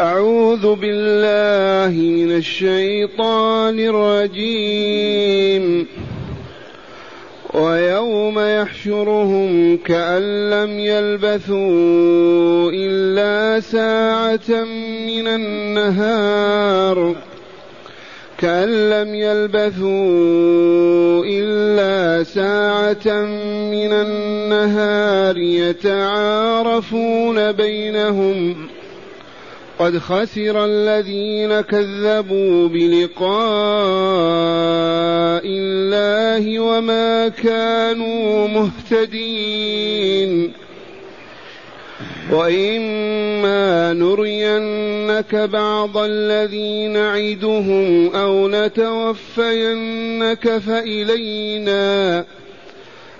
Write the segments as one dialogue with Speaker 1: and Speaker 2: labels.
Speaker 1: أعوذ بالله من الشيطان الرجيم. ويوم يحشرهم كأن لم يلبثوا إلا ساعة من النهار. كأن لم يلبثوا إلا ساعة من النهار يتعارفون بينهم. قد خسر الذين كذبوا بلقاء الله وما كانوا مهتدين. وإما نرينك بعض الذي نعدهم أو نتوفينك فإلينا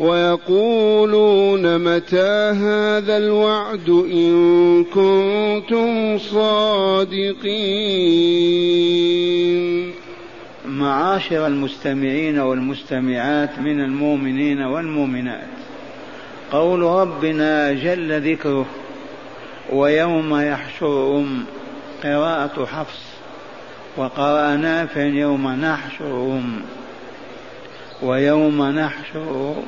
Speaker 1: ويقولون متى هذا الوعد إن كنتم صادقين؟
Speaker 2: معاشر المستمعين والمستمعات من المؤمنين والمؤمنات قول ربنا جل ذكره ويوم يحشرهم قراءة حفص وقرأ نافع يوم نحشرهم. ويوم نحشرهم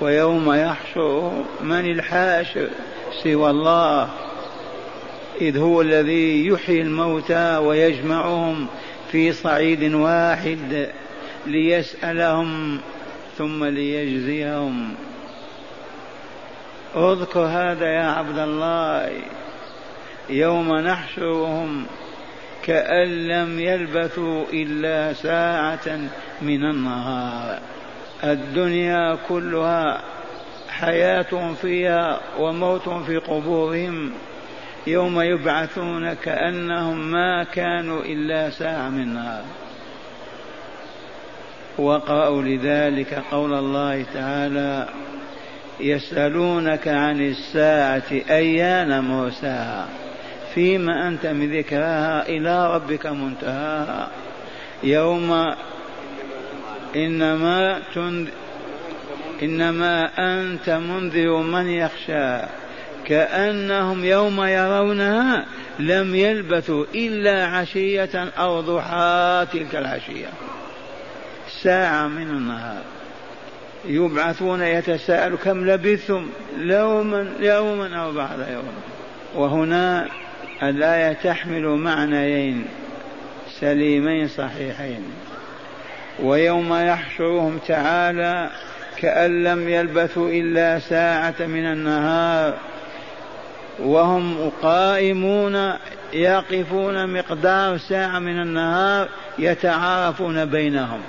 Speaker 2: ويوم يحشر من الحاشر سوى الله إذ هو الذي يحيي الموتى ويجمعهم في صعيد واحد ليسألهم ثم ليجزيهم. اذكر هذا يا عبد الله. يوم نحشرهم كأن لم يلبثوا إلا ساعة من النهار. الدنيا كلها حياة فيها وموت في قبورهم. يوم يبعثون كأنهم ما كانوا إلا ساعة من النهار. وقرأوا لذلك قول الله تعالى يسألونك عن الساعة أيان مرساها فيما أنت من ذكراها إلى ربك منتهاها يوم إنما تنذ إنما أنت منذر من يخشى. كأنهم يوم يرونها لم يلبثوا إلا عشية أو ضحى تلك العشية. ساعة من النهار. يبعثون يتساءل كم لبثتم؟ يوما يوما أو بعد يوم. وهنا الآية تحمل معنيين سليمين صحيحين. ويوم يحشرهم تعالى كأن لم يلبثوا إلا ساعة من النهار وهم قائمون يقفون مقدار ساعة من النهار يتعارفون بينهم.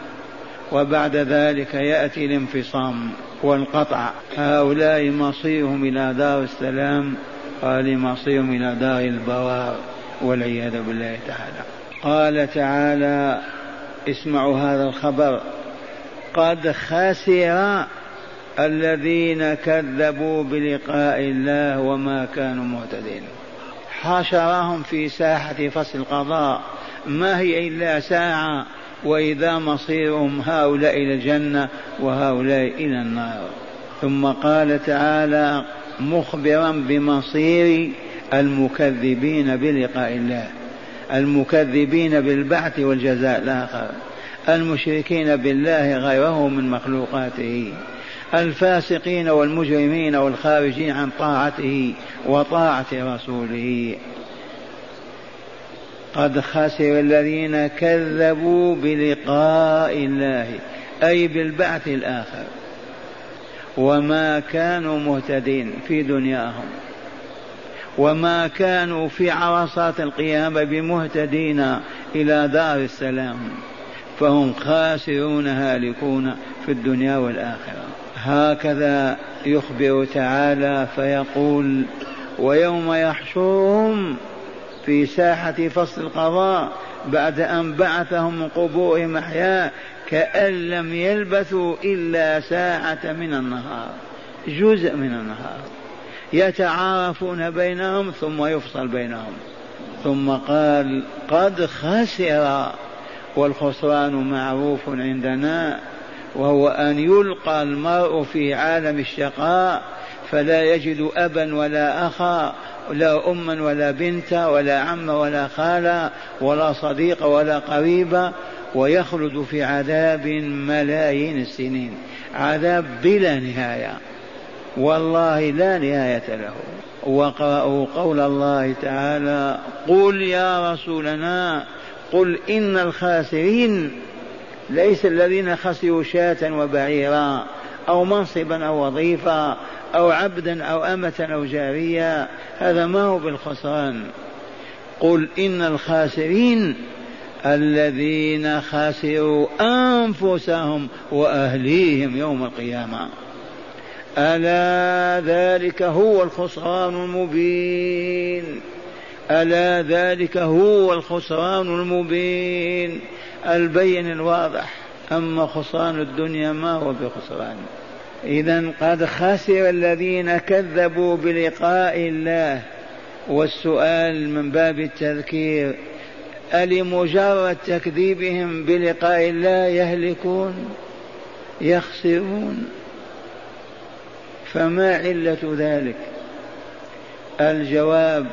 Speaker 2: وبعد ذلك يأتي الانفصام والقطع. هؤلاء مصيرهم إلى دار السلام. قال مصيرهم إلى دار البوار والعياذ بالله تعالى. قال تعالى اسمعوا هذا الخبر. قد خسر الذين كذبوا بلقاء الله وما كانوا مهتدين حشرهم في ساحة فصل القضاء. ما هي إلا ساعة وإذا مصيرهم هؤلاء إلى الجنة وهؤلاء إلى النار. ثم قال تعالى مخبرا بمصير المكذبين بلقاء الله المكذبين بالبعث والجزاء الآخر المشركين بالله غيره من مخلوقاته الفاسقين والمجرمين والخارجين عن طاعته وطاعة رسوله. قد خسر الذين كذبوا بلقاء الله أي بالبعث الآخر. وما كانوا مهتدين في دنياهم. وما كانوا في عرصات القيامة بمهتدين إلى دار السلام. فهم خاسرون هالكون في الدنيا والآخرة. هكذا يخبر تعالى فيقول ويوم يحشرهم في ساحة فصل القضاء بعد أن بعثهم من قبورهم أحياء كأن لم يلبثوا إلا ساعة من النهار جزء من النهار يتعارفون بينهم ثم يفصل بينهم. ثم قال قد خسر والخسران معروف عندنا وهو أن يلقى المرء في عالم الشقاء فلا يجد أبا ولا أخا لا أما ولا بنت ولا عم ولا خالة ولا صديق ولا قريبة ويخلد في عذاب ملايين السنين. عذاب بلا نهاية. والله لا نهاية له. وقرأوا قول الله تعالى قل يا رسولنا قل إن الخاسرين ليس الذين خسروا شاة وبعيرا أو منصبا أو وظيفة أو عبدا أو أمة أو جارية. هذا ما هو بالخسران. قل إن الخاسرين الذين خسروا أنفسهم وأهليهم يوم القيامة. ألا ذلك هو الخسران المبين. ألا ذلك هو الخسران المبين. البين الواضح. أما خسران الدنيا ما هو بخسران. إذا قد خسر الذين كذبوا بلقاء الله. والسؤال من باب التذكير ألمجرد تكذيبهم بلقاء الله يهلكون يخسرون. فما علة ذلك؟ الجواب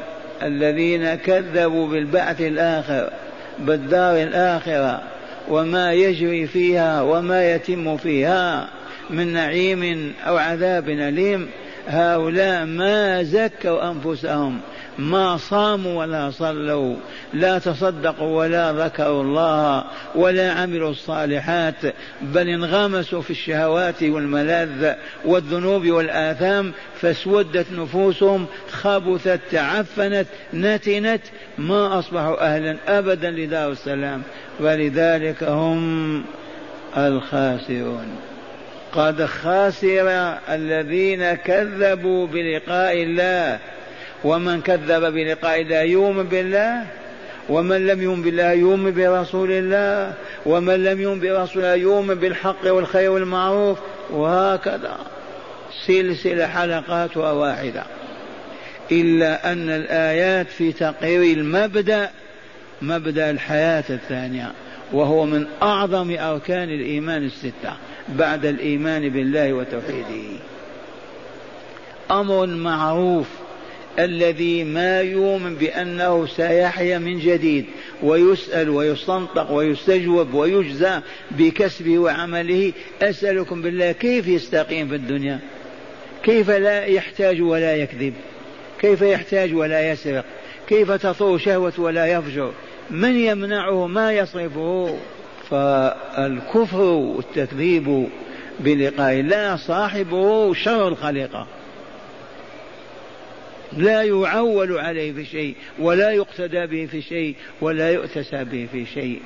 Speaker 2: الذين كذبوا بالبعث الآخر بالدار الآخرة وما يجري فيها وما يتم فيها من نعيم أو عذاب أليم هؤلاء ما زكوا أنفسهم. ما صاموا ولا صلوا لا تصدقوا ولا ذكروا الله ولا عملوا الصالحات بل انغمسوا في الشهوات والملاذ والذنوب والآثام فاسودت نفوسهم خبثت تعفنت نتنت ما أصبحوا أهلا أبدا لدار السلام. ولذلك هم الخاسرون. قد خسر الذين كذبوا بلقاء الله. ومن كذب بلقاء الله يؤمن بالله ومن لم يؤمن بالله يؤمن برسول الله ومن لم يؤمن برسول الله يؤمن بالحق والخير والمعروف. وهكذا. سلسلة حلقاتها واحدة. إلا أن الآيات في تقرير المبدأ مبدأ الحياة الثانية وهو من أعظم أركان الإيمان الستة بعد الإيمان بالله وتوحيده. أمر معروف الذي ما يؤمن بأنه سيحيا من جديد ويسأل ويستنطق ويستجوب ويجزى بكسبه وعمله. أسألكم بالله كيف يستقيم في الدنيا؟ كيف لا يحتاج ولا يكذب؟ كيف يحتاج ولا يسرق؟ كيف تطور شهوة ولا يفجر؟ من يمنعه؟ ما يصرفه؟ فالكفر والتكذيب بلقاء الله صاحبه شر الخليقة. لا يعول عليه في شيء ولا يقتدى به في شيء ولا يؤتسى به في شيء.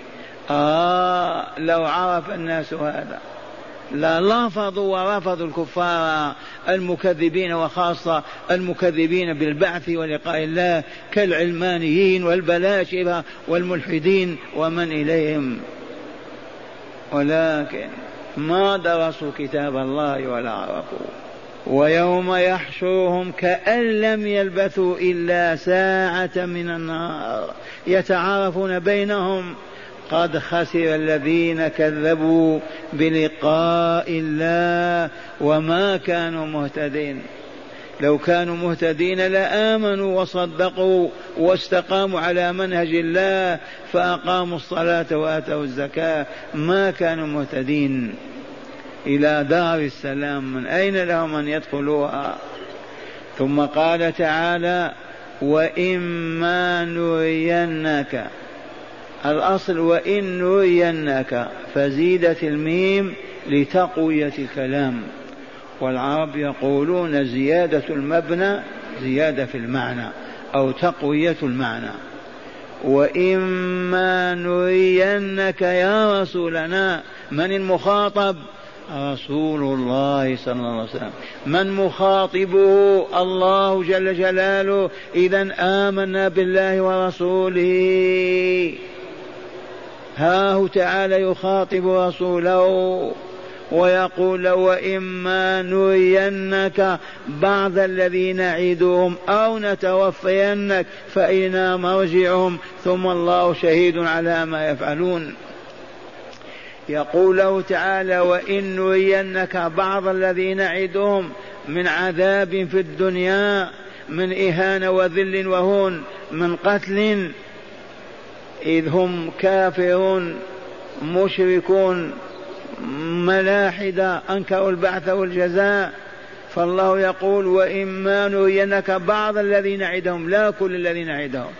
Speaker 2: آه لو عرف الناس هذا. لرفضوا ورفضوا الكفار المكذبين وخاصة المكذبين بالبعث ولقاء الله كالعلمانيين والبلاشفة والملحدين ومن إليهم. ولكن ما درسوا كتاب الله ولا عرفوه. ويوم يحشرهم كأن لم يلبثوا إلا ساعة من النهار يتعارفون بينهم قد خسر الذين كذبوا بلقاء الله وما كانوا مهتدين. لو كانوا مهتدين لآمنوا وصدقوا واستقاموا على منهج الله فأقاموا الصلاة وآتوا الزكاة. ما كانوا مهتدين. إلى دار السلام من أين لهم أن يدخلوها؟ ثم قال تعالى وإما نرينك. الأصل وإن نرينك فزيدت الميم لتقوية الكلام. والعرب يقولون زيادة المبنى زيادة في المعنى أو تقوية المعنى. وإما نرينك يا رسولنا من المخاطب؟ رسول الله صلى الله عليه وسلم. من مخاطبه الله جل جلاله إذا آمنا بالله ورسوله. ها هو تعالى يخاطب رسوله ويقول وإما نرينك بعض الذي نعدهم أو نتوفينك فإنا مرجعهم. ثم الله شهيد على ما يفعلون. يقول له تعالى وإن نرينك بعض الذي نعدهم من عذاب في الدنيا من إهانة وذل وهون من قتل إذ هم كافرون مشركون ملاحدة أنكروا البعث والجزاء. فالله يقول وإما نرينك بعض الذي نعدهم لا كل الذي نعدهم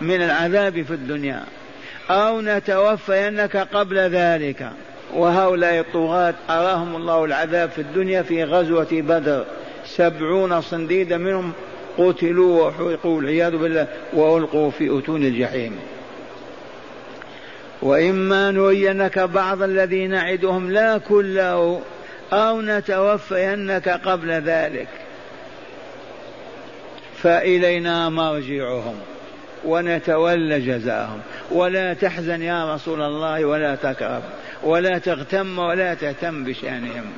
Speaker 2: من العذاب في الدنيا. أو نتوفينك قبل ذلك. وهؤلاء الطغاة أراهم الله العذاب في الدنيا في غزوة بدر. سبعون صنديدا منهم قتلوا وحرقوا والعياذ بالله وألقوا في أتون الجحيم. وإما نرينك بعض الذي نعدهم لا كله أو نتوفينك قبل ذلك. فإلينا مرجعهم. ونتولى جزاهم. ولا تحزن يا رسول الله ولا تكرب ولا تغتم ولا تهتم بشأنهم.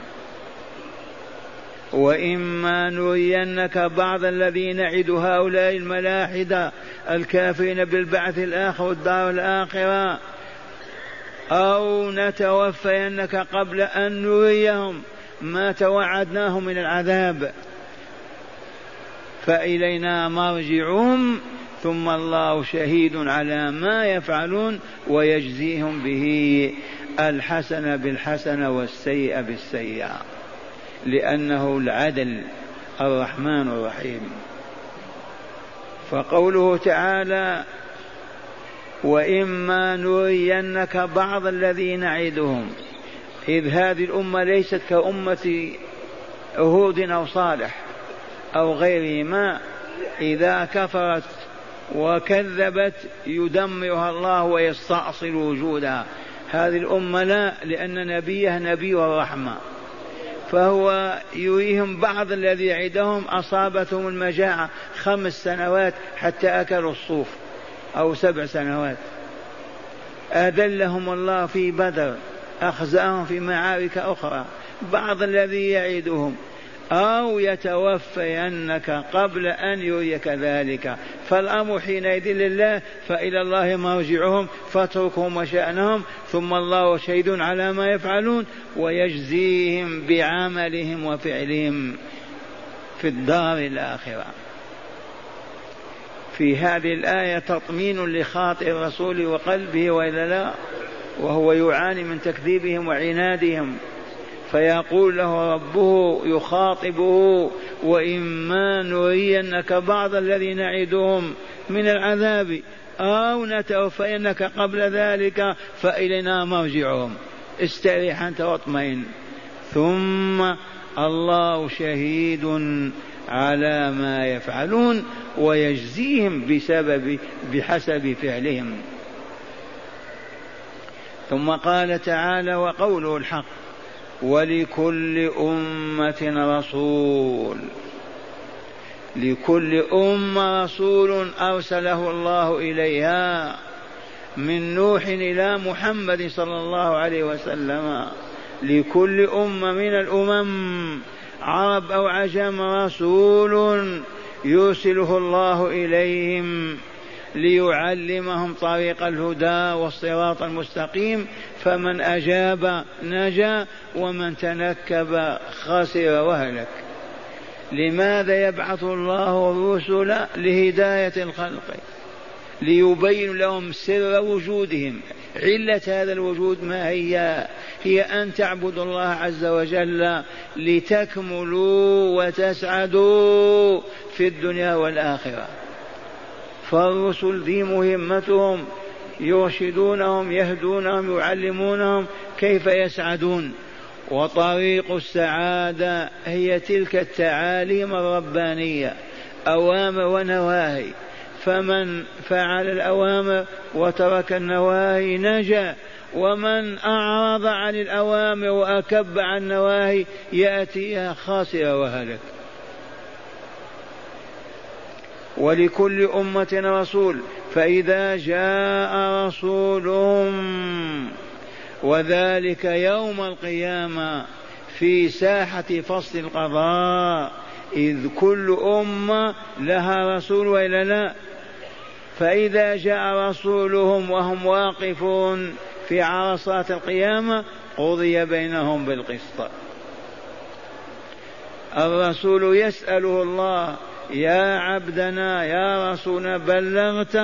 Speaker 2: وإما نرينك بعض الذي نعد هؤلاء الملاحدة الكافرين بالبعث الآخر والدار الآخرة. أو نتوفينك قبل أن نريهم ما توعدناهم من العذاب. فإلينا مرجعهم. ثم الله شهيد على ما يفعلون ويجزيهم به الحسنة بالحسنة والسيئة بالسيئة لأنه العدل الرحمن الرحيم. فقوله تعالى وإما نرينك بعض الذي نعدهم. إذ هذه الأمة ليست كأمة هود أو صالح أو غيرهما. إذا كفرت وكذبت يدمرها الله ويستأصل وجودها. هذه الأمة لا لأن نبيه نبي الرحمة. فهو يريهم بعض الذي يعدهم أصابتهم المجاعة خمس سنوات حتى أكلوا الصوف أو سبع سنوات. أذلهم الله في بدر أخزأهم في معارك أخرى. بعض الذي يعيدهم أو يتوفينك قبل أن يريك ذلك. فالأمر حينئذ لله فإلى الله مرجعهم فاتركهم وشأنهم ثم الله شهيد على ما يفعلون ويجزيهم بعملهم وفعلهم في الدار الآخرة. في هذه الآية تطمين لخاطئ الرسول وقلبه وإلا لا وهو يعاني من تكذيبهم وعنادهم. فيقول له ربه يخاطبه وإما نرينك بعض الذي نعدهم من العذاب أو نتوفينك قبل ذلك فإلينا مرجعهم. استريح أنت واطمئن. ثم الله شهيد على ما يفعلون ويجزيهم بسبب بحسب فعلهم. ثم قال تعالى وقوله الحق. ولكل أمة رسول. لكل أمة رسول أرسله الله إليها من نوح إلى محمد صلى الله عليه وسلم. لكل أمة من الأمم عرب أو عجم رسول يرسله الله إليهم ليعلمهم طريق الهدى والصراط المستقيم فمن أجاب نجا ومن تنكب خسر وهلك. لماذا يبعث الله الرسل لهداية الخلق؟ ليبين لهم سر وجودهم. علة هذا الوجود ما هي؟ هي أن تعبدوا الله عز وجل لتكملوا وتسعدوا في الدنيا والآخرة. فالرسل ذي مهمتهم يرشدونهم يهدونهم يعلمونهم كيف يسعدون. وطريق السعادة هي تلك التعاليم الربانية أوامر ونواهي. فمن فعل الأوامر وترك النواهي نجا ومن أعرض عن الأوامر وأكب عن النواهي يأتيها خاسر وهلك. ولكل أمة رسول فإذا جاء رسولهم وذلك يوم القيامة في ساحة فصل القضاء إذ كل أمة لها رسول وإلا لا؟ فإذا جاء رسولهم وهم واقفون في عرصات القيامة قضي بينهم بالقسط. الرسول يسأله الله يا عبدنا يا رسولنا بلغت.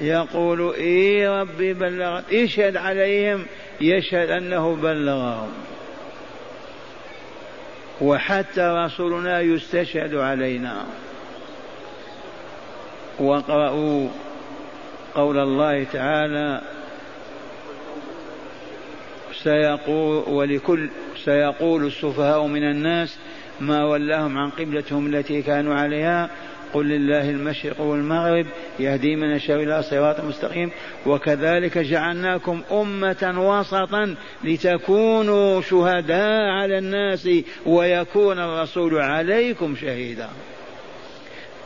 Speaker 2: يقول إي ربي بلغت اشهد عليهم يشهد أنه بلغهم. وحتى رسولنا يستشهد علينا. واقرأوا قول الله تعالى سيقول ولكل سيقول السفهاء من الناس ما ولاهم عن قبلتهم التي كانوا عليها. قل لله المشرق والمغرب يهدي من يشاء إلى صراط مستقيم. وكذلك جعلناكم أمة وسطا لتكونوا شهداء على الناس ويكون الرسول عليكم شهيدا.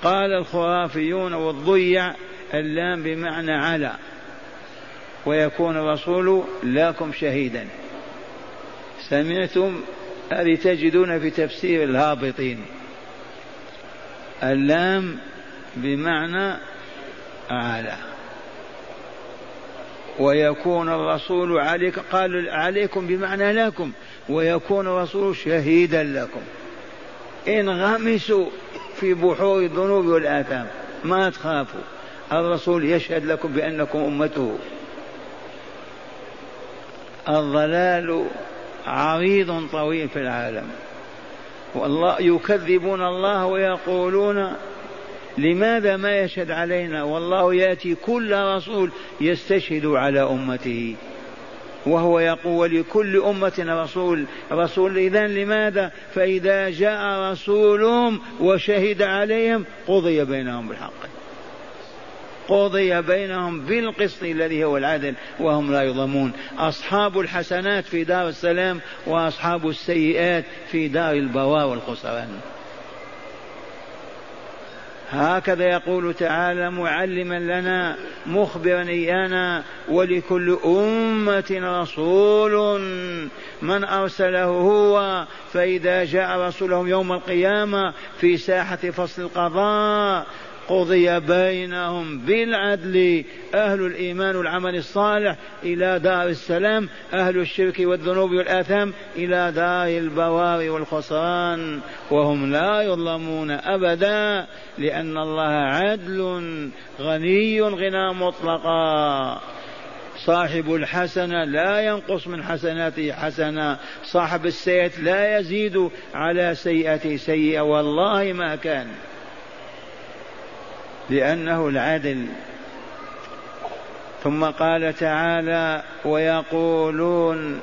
Speaker 2: قال الخرافيون والضيع اللام بمعنى على ويكون الرسول لكم شهيدا. سمعتم هذه تجدون في تفسير الهابطين. اللام بمعنى على ويكون الرسول عليك قال عليكم بمعنى لكم. ويكون الرسول شهيدا لكم. انغمسوا في بحور الذنوب والآثام ما تخافوا. الرسول يشهد لكم بأنكم أمته. الضلال عريض طويل في العالم. والله يكذبون الله ويقولون لماذا ما يشهد علينا؟ والله يأتي كل رسول يستشهد على أمته. وهو يقول لكل أمة رسول رسول إذا لماذا؟ فإذا جاء رسولهم وشهد عليهم قضي بينهم بالحق. قضي بينهم بالقسط الذي هو العدل وهم لا يظلمون. أصحاب الحسنات في دار السلام وأصحاب السيئات في دار البواء والخسران. هكذا يقول تعالى معلما لنا مخبرا إيانا ولكل أمة رسول من أرسله هو. فإذا جاء رسولهم يوم القيامة في ساحة فصل القضاء قضي بينهم بالعدل أهل الإيمان والعمل الصالح إلى دار السلام أهل الشرك والذنوب والآثام إلى دار البوار والخسران وهم لا يظلمون أبدا لأن الله عدل غني غنى مطلقا. صاحب الحسنة لا ينقص من حسناته حسنة صاحب السيئة لا يزيد على سيئته سيئة والله ما كان. لأنه العدل. ثم قال تعالى ويقولون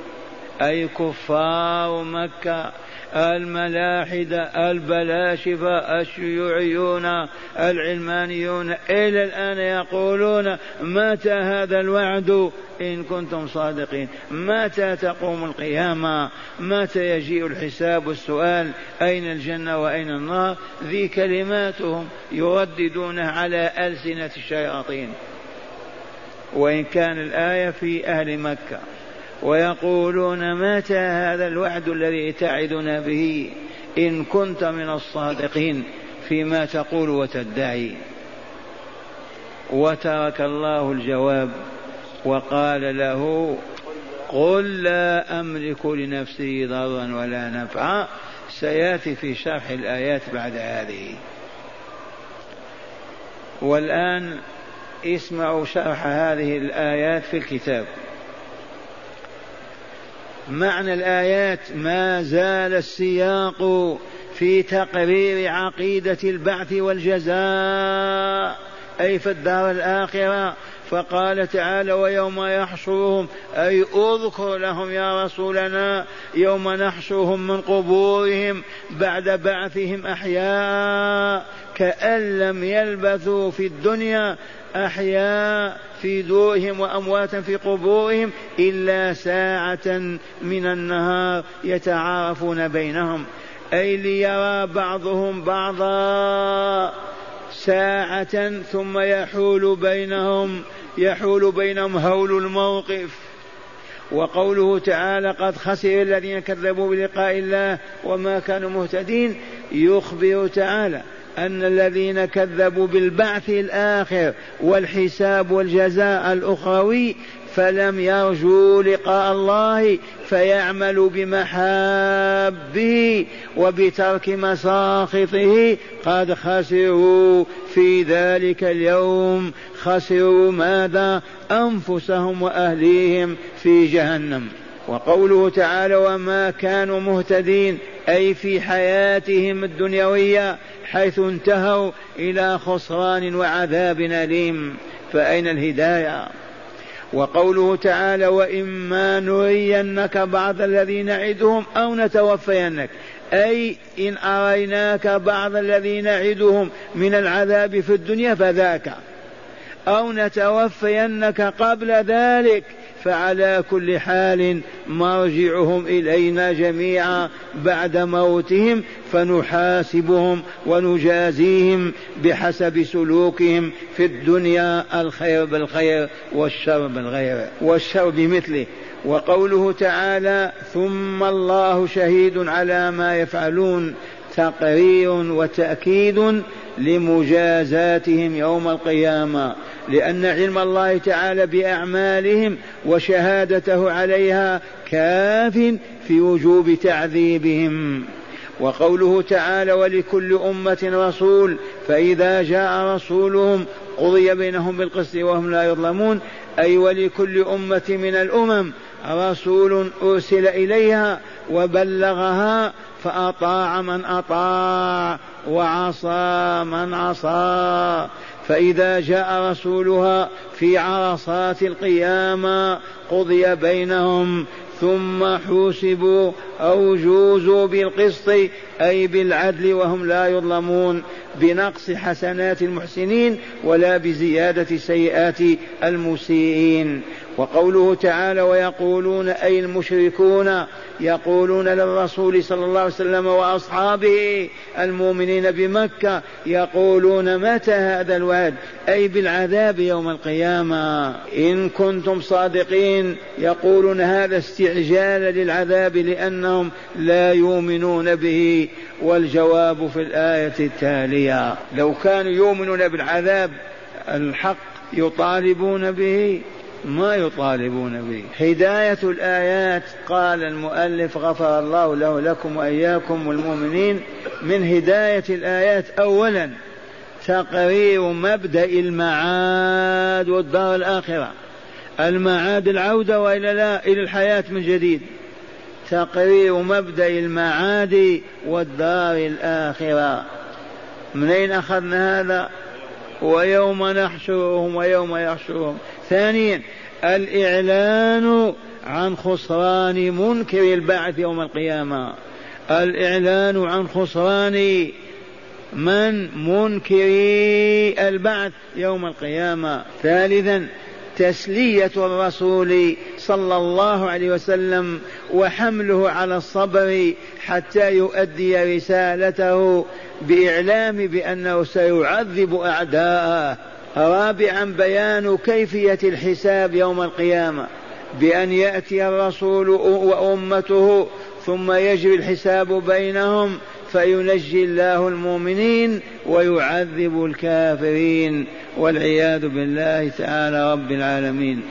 Speaker 2: أي كفار مكة؟ الملاحدة البلاشفة الشيوعيون العلمانيون. إلى الآن يقولون متى هذا الوعد؟ إن كنتم صادقين. متى تقوم القيامة؟ متى يجيء الحساب؟ والسؤال أين الجنة وأين النار؟ ذي كلماتهم يرددونها على ألسنة الشياطين. وإن كان الآية في أهل مكة. ويقولون متى هذا الوعد الذي تعدنا به إن كنت من الصادقين فيما تقول وتدعي. وترك الله الجواب وقال له قل لا أملك لنفسي ضرا ولا نفعا. سيأتي في شرح الآيات بعد هذه. والآن اسمعوا شرح هذه الآيات في الكتاب. معنى الآيات ما زال السياق في تقرير عقيدة البعث والجزاء أي في الدار الآخرة. فقال تعالى ويوم يحشرهم أي أذكر لهم يا رسولنا يوم نحشرهم من قبورهم بعد بعثهم أحياء كأن لم يلبثوا في الدنيا أحياء في دورهم وأمواتا في قبورهم إلا ساعة من النهار يتعارفون بينهم. أي ليرى بعضهم بعضا ساعة ثم يحول بينهم يحول بينهم هول الموقف. وقوله تعالى قد خسر الذين كذبوا بلقاء الله وما كانوا مهتدين يخبر تعالى أن الذين كذبوا بالبعث الآخر والحساب والجزاء الأخروي فلم يرجوا لقاء الله فيعملوا بمحابه وبترك مساخطه. قد خسروا في ذلك اليوم. خسروا ماذا؟ أنفسهم وأهليهم في جهنم. وقوله تعالى وما كانوا مهتدين أي في حياتهم الدنيوية حيث انتهوا إلى خسران وعذاب أليم. فأين الهداية؟ وقوله تعالى وإما نرينك بعض الذي نعدهم أو نتوفينك. أي إن أريناك بعض الذي نعدهم من العذاب في الدنيا فذاك. أو نتوفينك قبل ذلك. فعلى كل حال مرجعهم إلينا جميعا بعد موتهم فنحاسبهم ونجازيهم بحسب سلوكهم في الدنيا الخير بالخير والشر بالغير والشر بمثله. وقوله تعالى ثم الله شهيد على ما يفعلون تقرير وتأكيد لمجازاتهم يوم القيامة لأن علم الله تعالى بأعمالهم وشهادته عليها كاف في وجوب تعذيبهم. وقوله تعالى ولكل أمة رسول فإذا جاء رسولهم قضي بينهم بالقسط وهم لا يظلمون أي ولكل أمة من الأمم رسول أرسل إليها وبلغها فأطاع من أطاع وعصى من عصى. فإذا جاء رسولها في عرصات القيامة قضي بينهم ثم حوسبوا أو جوزوا بالقسط أي بالعدل وهم لا يظلمون بنقص حسنات المحسنين ولا بزيادة سيئات المسيئين. وقوله تعالى ويقولون أي المشركون يقولون للرسول صلى الله عليه وسلم وأصحابه المؤمنين بمكة يقولون متى هذا الوعد؟ أي بالعذاب يوم القيامة. إن كنتم صادقين يقولون هذا استعجال للعذاب لأنهم لا يؤمنون به والجواب في الآية التالية. لو كانوا يؤمنون بالعذاب الحق يطالبون به ما يطالبون به. هداية الآيات قال المؤلف غفر الله له لكم وإياكم والمؤمنين من هداية الآيات. أولا تقرير مبدأ المعاد والدار الآخرة. المعاد العودة وإلا لا إلى الحياة من جديد. تقرير مبدأ المعاد والدار الآخرة. منين أخذنا هذا؟ ويوم نحشرهم ويوم يحشرهم. ثانيا الإعلان عن خسران منكر البعث يوم القيامة. الإعلان عن خسران من منكري البعث يوم القيامة. ثالثا تسلية الرسول صلى الله عليه وسلم وحمله على الصبر حتى يؤدي رسالته بإعلام بأنه سيعذب أعداءه. رابعا بيان كيفية الحساب يوم القيامة بأن يأتي الرسول وأمته ثم يجري الحساب بينهم فينجي الله المؤمنين ويعذب الكافرين والعياذ بالله تعالى رب العالمين